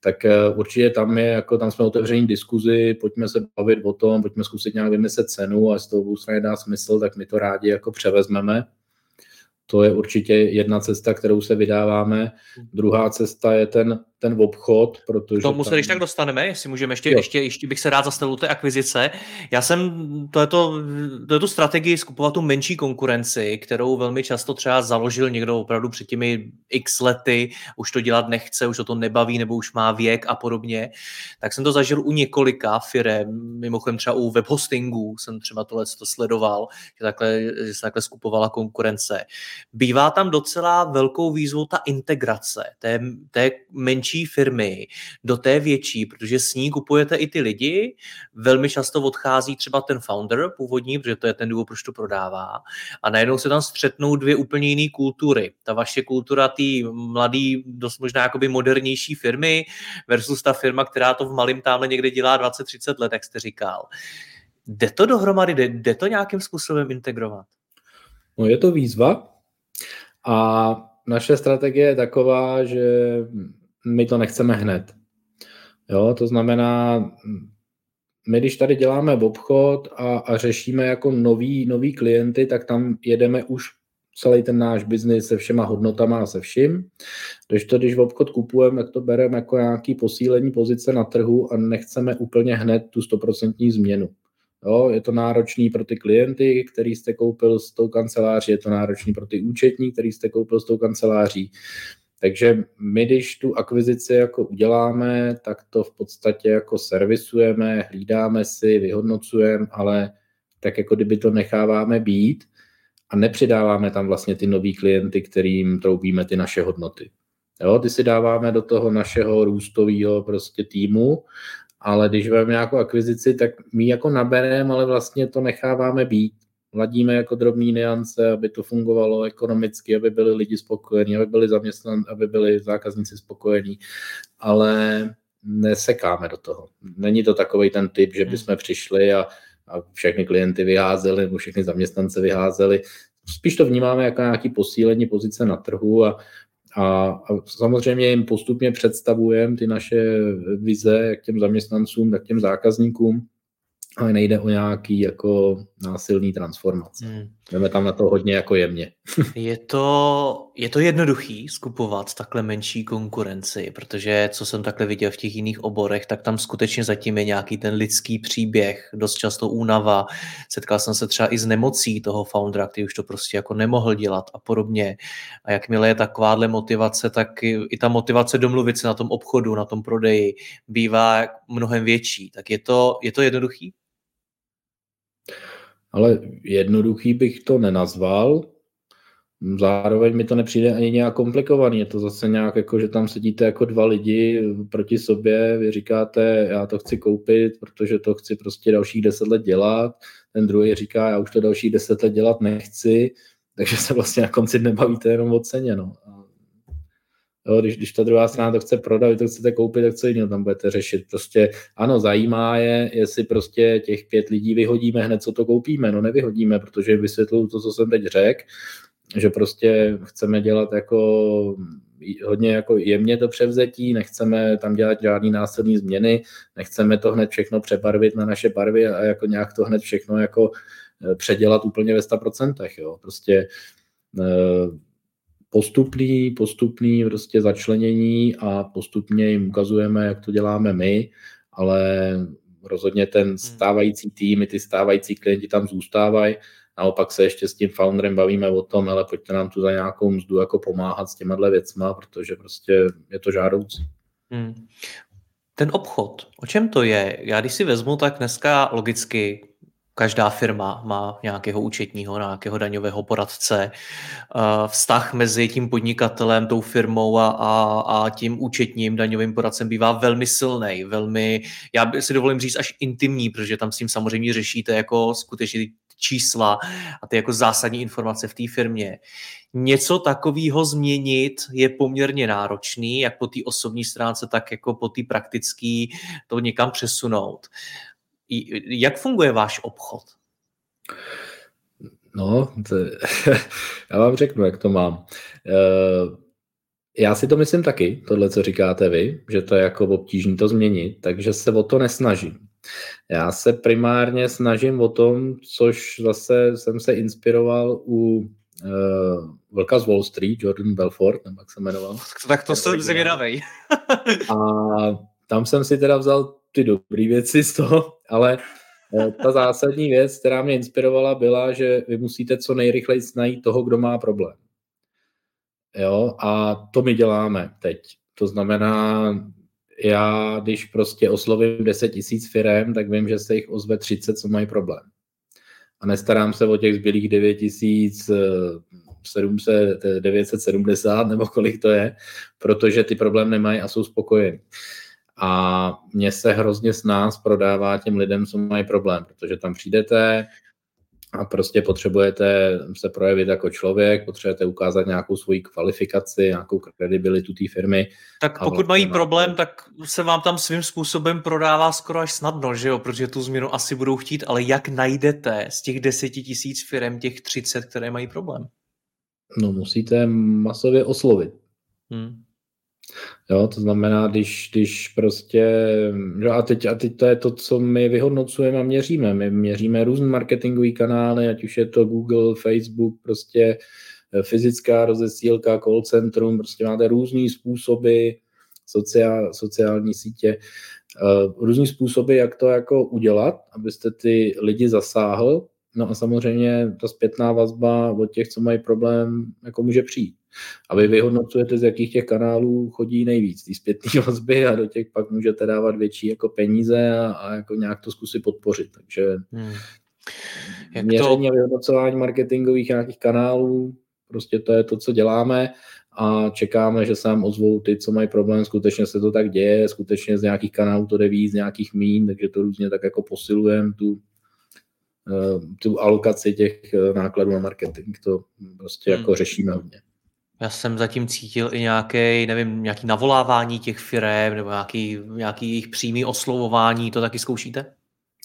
tak eh, určitě tam je, jako tam jsme otevření diskuzi, pojďme se bavit o tom, pojďme zkusit nějak vymyslet cenu a z toho strany dá smysl, tak my to rádi jako převezmeme. To je určitě jedna cesta, kterou se vydáváme. Druhá cesta je ten ten obchod, protože... K tomu se když tak dostaneme, jestli můžeme, ještě, ještě, ještě bych se rád zastavil té akvizice. Já jsem tohleto, tohleto strategii skupovat tu menší konkurenci, kterou velmi často třeba založil někdo opravdu před těmi x lety, už to dělat nechce, už to, to nebaví, nebo už má věk a podobně, tak jsem to zažil u několika firm, mimochodem třeba u webhostingu jsem třeba tohle to sledoval, že, takhle, že se takhle skupovala konkurence. Bývá tam docela velkou výzvou ta integrace té, té menší menší firmy do té větší, protože s ní kupujete i ty lidi, velmi často odchází třeba ten founder původní, protože to je ten důvod, proč to prodává a najednou se tam střetnou dvě úplně jiné kultury. Ta vaše kultura té mladý, dost možná jakoby modernější firmy versus ta firma, která to v malém tamhle někde dělá 20-30 let, jak jste říkal. Jde to dohromady, jde, jde to nějakým způsobem integrovat? No je to výzva a naše strategie je taková, že my to nechceme hned. Jo, to znamená, my když tady děláme obchod a, a řešíme jako nový, nový klienty, tak tam jedeme už celý ten náš biznis se všema hodnotama a se vším. Když to, když v obchod kupujeme, tak to bereme jako nějaký posílení pozice na trhu a nechceme úplně hned tu stoprocentní změnu. Jo, je to náročný pro ty klienty, který jste koupil s tou kanceláří, je to náročný pro ty účetní, který jste koupil s tou kanceláří. Takže my, když tu akvizici jako uděláme, tak to v podstatě jako servisujeme, hlídáme si, vyhodnocujeme, ale tak jako kdyby to necháváme být a nepřidáváme tam vlastně ty nový klienty, kterým troubíme ty naše hodnoty. Jo, ty si dáváme do toho našeho růstového prostě týmu, ale když máme nějakou akvizici, tak my jako nabereme, ale vlastně to necháváme být ladíme jako drobný niance, aby to fungovalo ekonomicky, aby byli lidi spokojení, aby byli zaměstnanci, aby byli zákazníci spokojení, ale nesekáme do toho. Není to takový ten typ, že bychom přišli a, a všechny klienty vyházeli, nebo všechny zaměstnance vyházeli. Spíš to vnímáme jako nějaký posílení pozice na trhu a, a, a samozřejmě jim postupně představujeme ty naše vize, jak těm zaměstnancům, tak těm zákazníkům ale nejde o nějaký jako násilný transformace. Hmm. Jdeme tam na to hodně jako jemně. je, to, je to jednoduchý skupovat takhle menší konkurenci, protože co jsem takhle viděl v těch jiných oborech, tak tam skutečně zatím je nějaký ten lidský příběh, dost často únava. Setkal jsem se třeba i s nemocí toho foundera, který už to prostě jako nemohl dělat a podobně. A jakmile je takováhle motivace, tak i, i ta motivace domluvit se na tom obchodu, na tom prodeji bývá mnohem větší. Tak je to, je to jednoduchý? Ale jednoduchý bych to nenazval. Zároveň mi to nepřijde ani nějak komplikovaný. Je to zase nějak jako, že tam sedíte jako dva lidi proti sobě, vy říkáte, já to chci koupit, protože to chci prostě dalších deset let dělat. Ten druhý říká, já už to dalších deset let dělat nechci, takže se vlastně na konci nebavíte jenom o ceně. No. Jo, když, když ta druhá strana to chce prodat, to chcete koupit, tak co jiného tam budete řešit. Prostě ano, zajímá je, jestli prostě těch pět lidí vyhodíme hned, co to koupíme. No nevyhodíme, protože vysvětluju to, co jsem teď řekl, že prostě chceme dělat jako hodně jako jemně to převzetí, nechceme tam dělat žádný násilný změny, nechceme to hned všechno přebarvit na naše barvy a jako nějak to hned všechno jako eh, předělat úplně ve 100%. Jo. Prostě eh, postupný, postupný prostě začlenění a postupně jim ukazujeme, jak to děláme my, ale rozhodně ten hmm. stávající tým i ty stávající klienti tam zůstávají. Naopak se ještě s tím founderem bavíme o tom, ale pojďte nám tu za nějakou mzdu jako pomáhat s těma věcma, protože prostě je to žádoucí. Hmm. Ten obchod, o čem to je? Já když si vezmu, tak dneska logicky Každá firma má nějakého účetního, nějakého daňového poradce. Eh, vztah mezi tím podnikatelem, tou firmou a, a, a tím účetním daňovým poradcem bývá velmi silný, velmi, já si dovolím říct, až intimní, protože tam s tím samozřejmě řešíte jako skutečně čísla a ty jako zásadní informace v té firmě. Něco takového změnit je poměrně náročný, jak po té osobní stránce, tak jako po té praktické to někam přesunout. Jak funguje váš obchod? No, to, já vám řeknu, jak to mám. Eh, já si to myslím taky, tohle, co říkáte vy, že to je jako obtížné to změnit, takže se o to nesnažím. Já se primárně snažím o tom, což zase jsem se inspiroval u uh, Vlka z Wall Street, Jordan Belfort, nebo jak se jmenoval. Tak to jsem zvědavej. a tam jsem si teda vzal ty dobré věci z toho, ale eh, ta zásadní věc, která mě inspirovala, byla, že vy musíte co nejrychleji najít toho, kdo má problém. Jo, a to my děláme teď. To znamená, já když prostě oslovím 10 tisíc firm, tak vím, že se jich ozve 30, co mají problém. A nestarám se o těch zbylých 9 tisíc 970 nebo kolik to je, protože ty problém nemají a jsou spokojení. A mně se hrozně s nás prodává těm lidem, co mají problém, protože tam přijdete, a prostě potřebujete se projevit jako člověk, potřebujete ukázat nějakou svoji kvalifikaci, nějakou kredibilitu té firmy. Tak pokud vlastně mají problém, tak se vám tam svým způsobem prodává skoro až snadno, že jo, protože tu změnu asi budou chtít, ale jak najdete z těch deseti tisíc firm těch 30, které mají problém? No musíte masově oslovit. Hmm. Jo, to znamená, když, když prostě, jo, a, teď, a teď to je to, co my vyhodnocujeme a měříme. My měříme různé marketingové kanály, ať už je to Google, Facebook, prostě eh, fyzická rozesílka, call centrum, prostě máte různé způsoby, sociál, sociální sítě, uh, různý způsoby, jak to jako udělat, abyste ty lidi zasáhl. No a samozřejmě ta zpětná vazba od těch, co mají problém, jako může přijít. A vy vyhodnocujete, z jakých těch kanálů chodí nejvíc, ty zpětné vazby a do těch pak můžete dávat větší jako peníze a, a jako nějak to zkusit podpořit. Takže hmm. Jak měření to... a vyhodnocování marketingových nějakých kanálů, prostě to je to, co děláme a čekáme, že se nám ozvou ty, co mají problém, skutečně se to tak děje, skutečně z nějakých kanálů to jde víc, z nějakých mín, takže to různě tak jako posilujeme tu, tu alokaci těch eh, nákladů na marketing, to prostě hmm. jako řešíme hodně. Já jsem zatím cítil i nějaký, nevím, nějaký navolávání těch firm nebo nějaký, nějaký jejich přímý oslovování, to taky zkoušíte?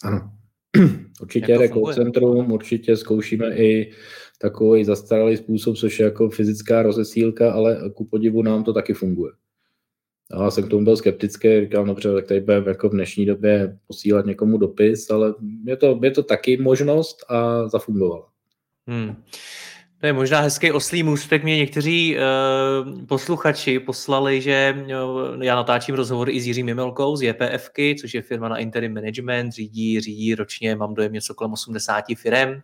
Ano. určitě jde call centrum, určitě zkoušíme i takový zastaralý způsob, což je jako fyzická rozesílka, ale ku podivu nám to taky funguje. A já jsem k tomu byl skeptický, říkal, dobře, tak tady budeme jako v dnešní době posílat někomu dopis, ale je to, je to taky možnost a zafungovala. Hmm. To je možná hezký oslý můstek. Mě někteří uh, posluchači poslali, že uh, já natáčím rozhovory i s Jiřím Mimelkou z JPFky, což je firma na interim management, řídí, řídí ročně, mám dojem něco kolem 80 firm.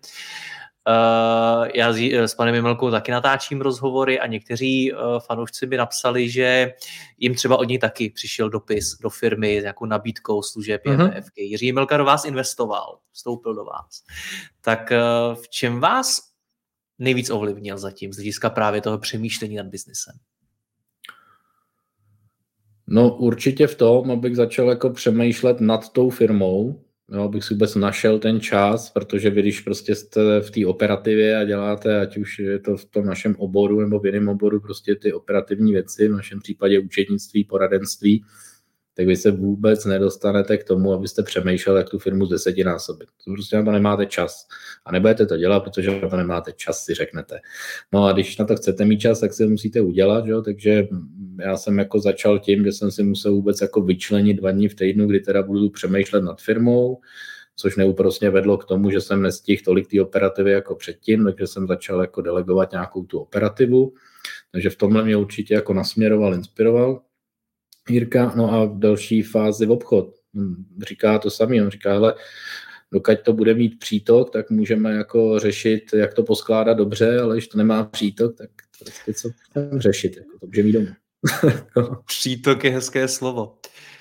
Uh, já s, panem Mimelkou taky natáčím rozhovory a někteří uh, fanoušci mi napsali, že jim třeba od něj taky přišel dopis do firmy s nějakou nabídkou služeb uh-huh. JPFky. Jiří Mimelka do vás investoval, vstoupil do vás. Tak uh, v čem vás nejvíc ovlivnil zatím z hlediska právě toho přemýšlení nad biznesem? No určitě v tom, abych začal jako přemýšlet nad tou firmou, jo, abych si vůbec našel ten čas, protože vy když prostě jste v té operativě a děláte, ať už je to v tom našem oboru nebo v jiném oboru, prostě ty operativní věci, v našem případě účetnictví, poradenství, tak vy se vůbec nedostanete k tomu, abyste přemýšleli, jak tu firmu z deseti násobit. To prostě na to nemáte čas. A nebudete to dělat, protože na to nemáte čas, si řeknete. No a když na to chcete mít čas, tak si musíte udělat, jo? takže já jsem jako začal tím, že jsem si musel vůbec jako vyčlenit dva dní v týdnu, kdy teda budu přemýšlet nad firmou, což neúprostně vedlo k tomu, že jsem nestihl tolik té operativy jako předtím, takže jsem začal jako delegovat nějakou tu operativu. Takže v tomhle mě určitě jako nasměroval, inspiroval. Jirka, no a v další fázi v obchod. Říká to samý, on říká, hele, dokud to bude mít přítok, tak můžeme jako řešit, jak to poskládat dobře, ale když to nemá přítok, tak to je co řešit, jako to může mít domů. přítok je hezké slovo.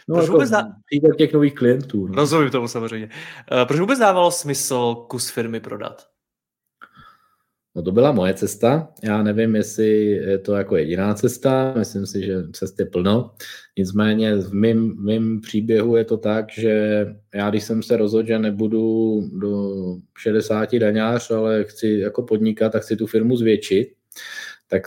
No, proč jako vůbec dá... přítok těch nových klientů. No. Rozumím tomu samozřejmě. Uh, proč vůbec dávalo smysl kus firmy prodat? No to byla moje cesta. Já nevím, jestli je to jako jediná cesta. Myslím si, že cest je plno. Nicméně v mém, v mým příběhu je to tak, že já když jsem se rozhodl, že nebudu do 60 daňář, ale chci jako podnikat a chci tu firmu zvětšit, tak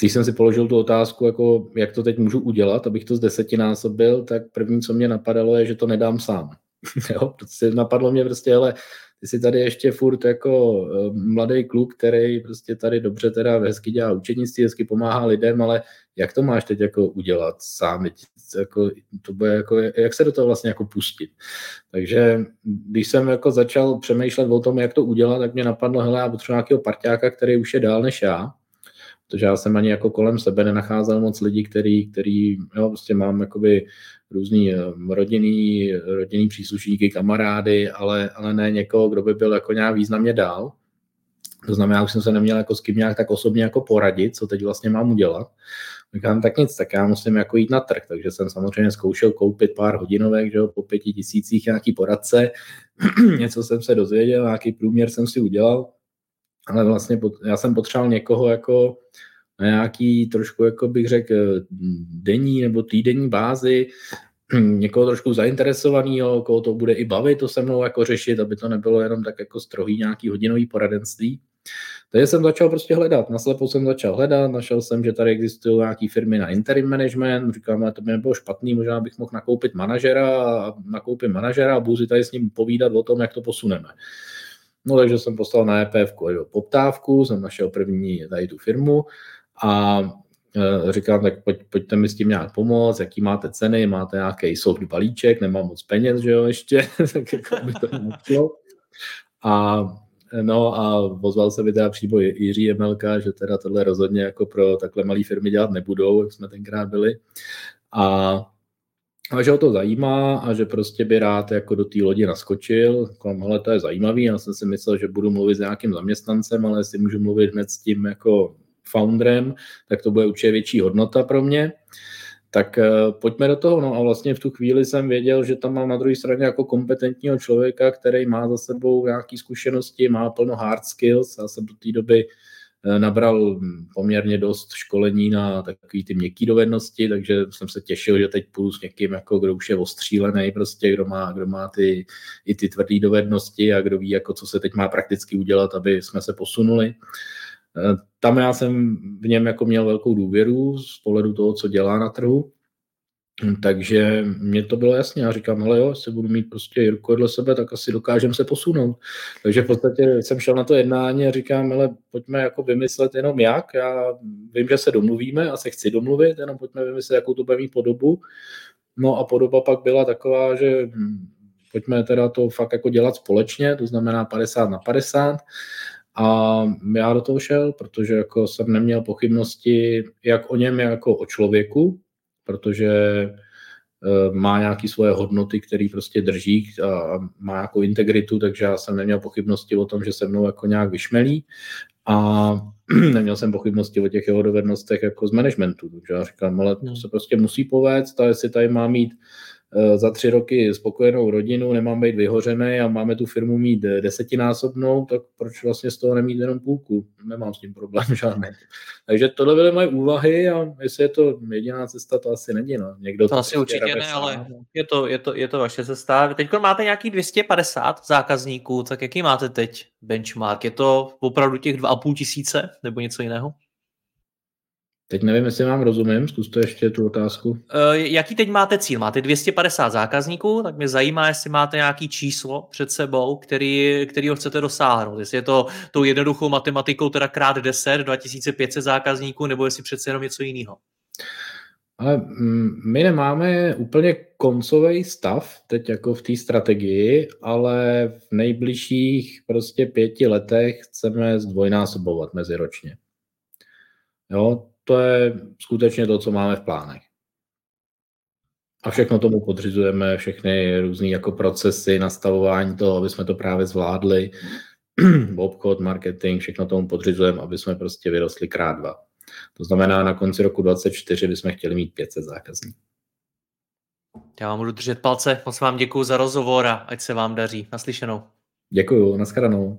když jsem si položil tu otázku, jako jak to teď můžu udělat, abych to z desetinásobil, tak první, co mě napadalo, je, že to nedám sám. jo, prostě napadlo mě prostě, ale ty jsi tady ještě furt jako uh, mladý kluk, který prostě tady dobře teda hezky dělá učenictví, hezky pomáhá lidem, ale jak to máš teď jako udělat sám? Jako, to bude jako, jak se do toho vlastně jako pustit? Takže když jsem jako začal přemýšlet o tom, jak to udělat, tak mě napadlo, hele, já potřebuji nějakého parťáka, který už je dál než já, protože já jsem ani jako kolem sebe nenacházel moc lidí, který, který jo, prostě mám jakoby různý eh, rodinný, rodinný příslušníky, kamarády, ale, ale ne někoho, kdo by byl jako nějak významně dál. To znamená, už jsem se neměl jako s kým nějak tak osobně jako poradit, co teď vlastně mám udělat. Říkám, tak nic, tak já musím jako jít na trh, takže jsem samozřejmě zkoušel koupit pár hodinovek, že jo, po pěti tisících nějaký poradce, něco jsem se dozvěděl, nějaký průměr jsem si udělal, ale vlastně já jsem potřeboval někoho jako na nějaký trošku, jako bych řekl, denní nebo týdenní bázi, někoho trošku zainteresovaného, koho to bude i bavit, to se mnou jako řešit, aby to nebylo jenom tak jako strohý nějaký hodinový poradenství. Takže jsem začal prostě hledat, naslepo jsem začal hledat, našel jsem, že tady existují nějaké firmy na interim management, říkám, že to by nebylo špatný, možná bych mohl nakoupit manažera a nakoupit manažera a budu tady s ním povídat o tom, jak to posuneme. No takže jsem poslal na EPF poptávku, jsem našel první tady tu firmu a e, říkám, tak pojď, pojďte mi s tím nějak pomoct, jaký máte ceny, máte nějaký soft balíček, nemám moc peněz, že jo, ještě, tak jako by to muselo. A No a pozval se mi teda přímo Jiří Jemelka, že teda tohle rozhodně jako pro takhle malé firmy dělat nebudou, jak jsme tenkrát byli. A, a že ho to zajímá a že prostě by rád jako do té lodi naskočil. Říkám, hele, to je zajímavý, já jsem si myslel, že budu mluvit s nějakým zaměstnancem, ale jestli můžu mluvit hned s tím jako founderem, tak to bude určitě větší hodnota pro mě. Tak uh, pojďme do toho. No a vlastně v tu chvíli jsem věděl, že tam mám na druhé straně jako kompetentního člověka, který má za sebou nějaké zkušenosti, má plno hard skills. Já jsem do té doby uh, nabral poměrně dost školení na takové ty měkké dovednosti, takže jsem se těšil, že teď půjdu s někým, jako kdo už je ostřílený, prostě, kdo má, kdo má ty, i ty tvrdé dovednosti a kdo ví, jako co se teď má prakticky udělat, aby jsme se posunuli. Eh, tam já jsem v něm jako měl velkou důvěru z pohledu toho, co dělá na trhu, takže mě to bylo jasné. Já říkám, hele jo, jestli budu mít prostě Jirku vedle sebe, tak asi dokážeme se posunout. Takže v podstatě jsem šel na to jednání a říkám, hele, pojďme jako vymyslet jenom jak. Já vím, že se domluvíme a se chci domluvit, jenom pojďme vymyslet, jakou to bude mít podobu. No a podoba pak byla taková, že hm, pojďme teda to fakt jako dělat společně, to znamená 50 na 50. A já do toho šel, protože jako jsem neměl pochybnosti jak o něm, jako o člověku, protože e, má nějaké svoje hodnoty, které prostě drží a má nějakou integritu, takže já jsem neměl pochybnosti o tom, že se mnou jako nějak vyšmelí a neměl jsem pochybnosti o těch jeho dovednostech jako z managementu, takže já říkám, ale to no. se prostě musí povést a jestli tady má mít Eh, za tři roky spokojenou rodinu, nemám být vyhořený a máme tu firmu mít desetinásobnou, tak proč vlastně z toho nemít jenom půlku? Nemám s tím problém žádný. Takže tohle byly moje úvahy a jestli je to jediná cesta, to asi není. No. Někdo to, to asi prostě určitě ne, ale je to, je, to, je to vaše cesta. Teď máte nějaký 250 zákazníků, tak jaký máte teď benchmark? Je to opravdu těch 2,5 tisíce nebo něco jiného? Teď nevím, jestli vám rozumím, zkuste ještě tu otázku. Uh, jaký teď máte cíl? Máte 250 zákazníků, tak mě zajímá, jestli máte nějaký číslo před sebou, který, který ho chcete dosáhnout. Jestli je to tou jednoduchou matematikou teda krát 10, 2500 zákazníků, nebo jestli přece jenom něco jiného. Ale mm, my nemáme úplně koncový stav teď jako v té strategii, ale v nejbližších prostě pěti letech chceme zdvojnásobovat meziročně. Jo, to je skutečně to, co máme v plánech. A všechno tomu podřizujeme, všechny různé jako procesy, nastavování toho, aby jsme to právě zvládli, obchod, marketing, všechno tomu podřizujeme, aby jsme prostě vyrostli krát dva. To znamená, na konci roku 2024 bychom chtěli mít 500 zákazníků. Já vám budu držet palce, moc vám děkuji za rozhovor a ať se vám daří. Naslyšenou. Děkuji, nashledanou.